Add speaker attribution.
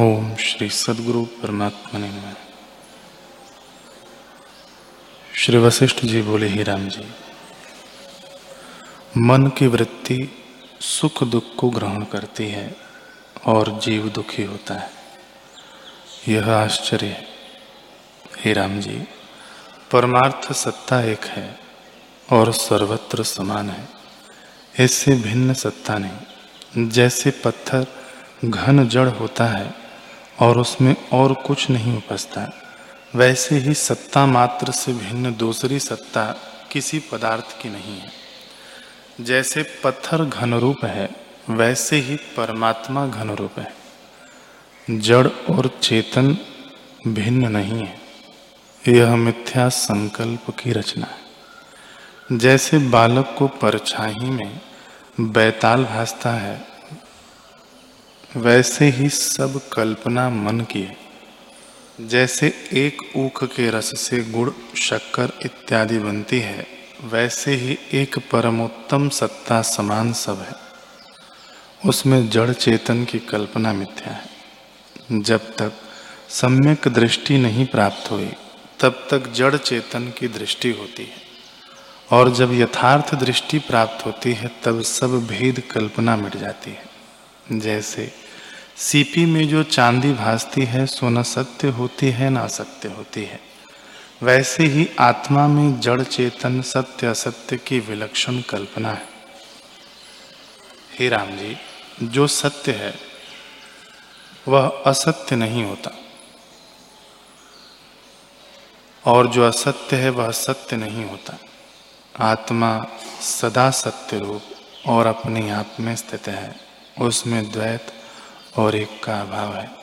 Speaker 1: ओम श्री सदगुरु परमात्मा ने श्री वशिष्ठ जी बोले, ही राम जी, मन की वृत्ति सुख दुख को ग्रहण करती है और जीव दुखी होता है। यह आश्चर्य हे। राम जी, परमार्थ सत्ता एक है और सर्वत्र समान है। इससे भिन्न सत्ता नहीं, जैसे पत्थर घन जड़ होता है और उसमें और कुछ नहीं उपजता। वैसे ही सत्ता मात्र से भिन्न दूसरी सत्ता किसी पदार्थ की नहीं है। जैसे पत्थर घन रूप है, वैसे ही परमात्मा घन रूप है। जड़ और चेतन भिन्न नहीं है। यह मिथ्या संकल्प की रचना है। जैसे बालक को परछाई में बैताल भासता है वैसे ही सब कल्पना मन की है। जैसे एक ऊख के रस से गुड़, शक्कर इत्यादि बनती है, वैसे ही एक परमोत्तम सत्ता समान सब है। उसमें जड़ चेतन की कल्पना मिथ्या है। जब तक सम्यक दृष्टि नहीं प्राप्त हुई, तब तक जड़ चेतन की दृष्टि होती है। और जब यथार्थ दृष्टि प्राप्त होती है, तब सब भेद कल्पना मिट जाती है। जैसे सीपी में जो चांदी भासती है सो न सत्य होती है, न सत्य होती है। वैसे ही आत्मा में जड़ चेतन सत्य असत्य की विलक्षण कल्पना है। हे राम जी, जो सत्य है, वह असत्य नहीं होता। और जो असत्य है, वह सत्य नहीं होता। आत्मा सदा सत्य रूप और अपने आप में स्थित है। उसमें द्वैत और एक का अभाव है।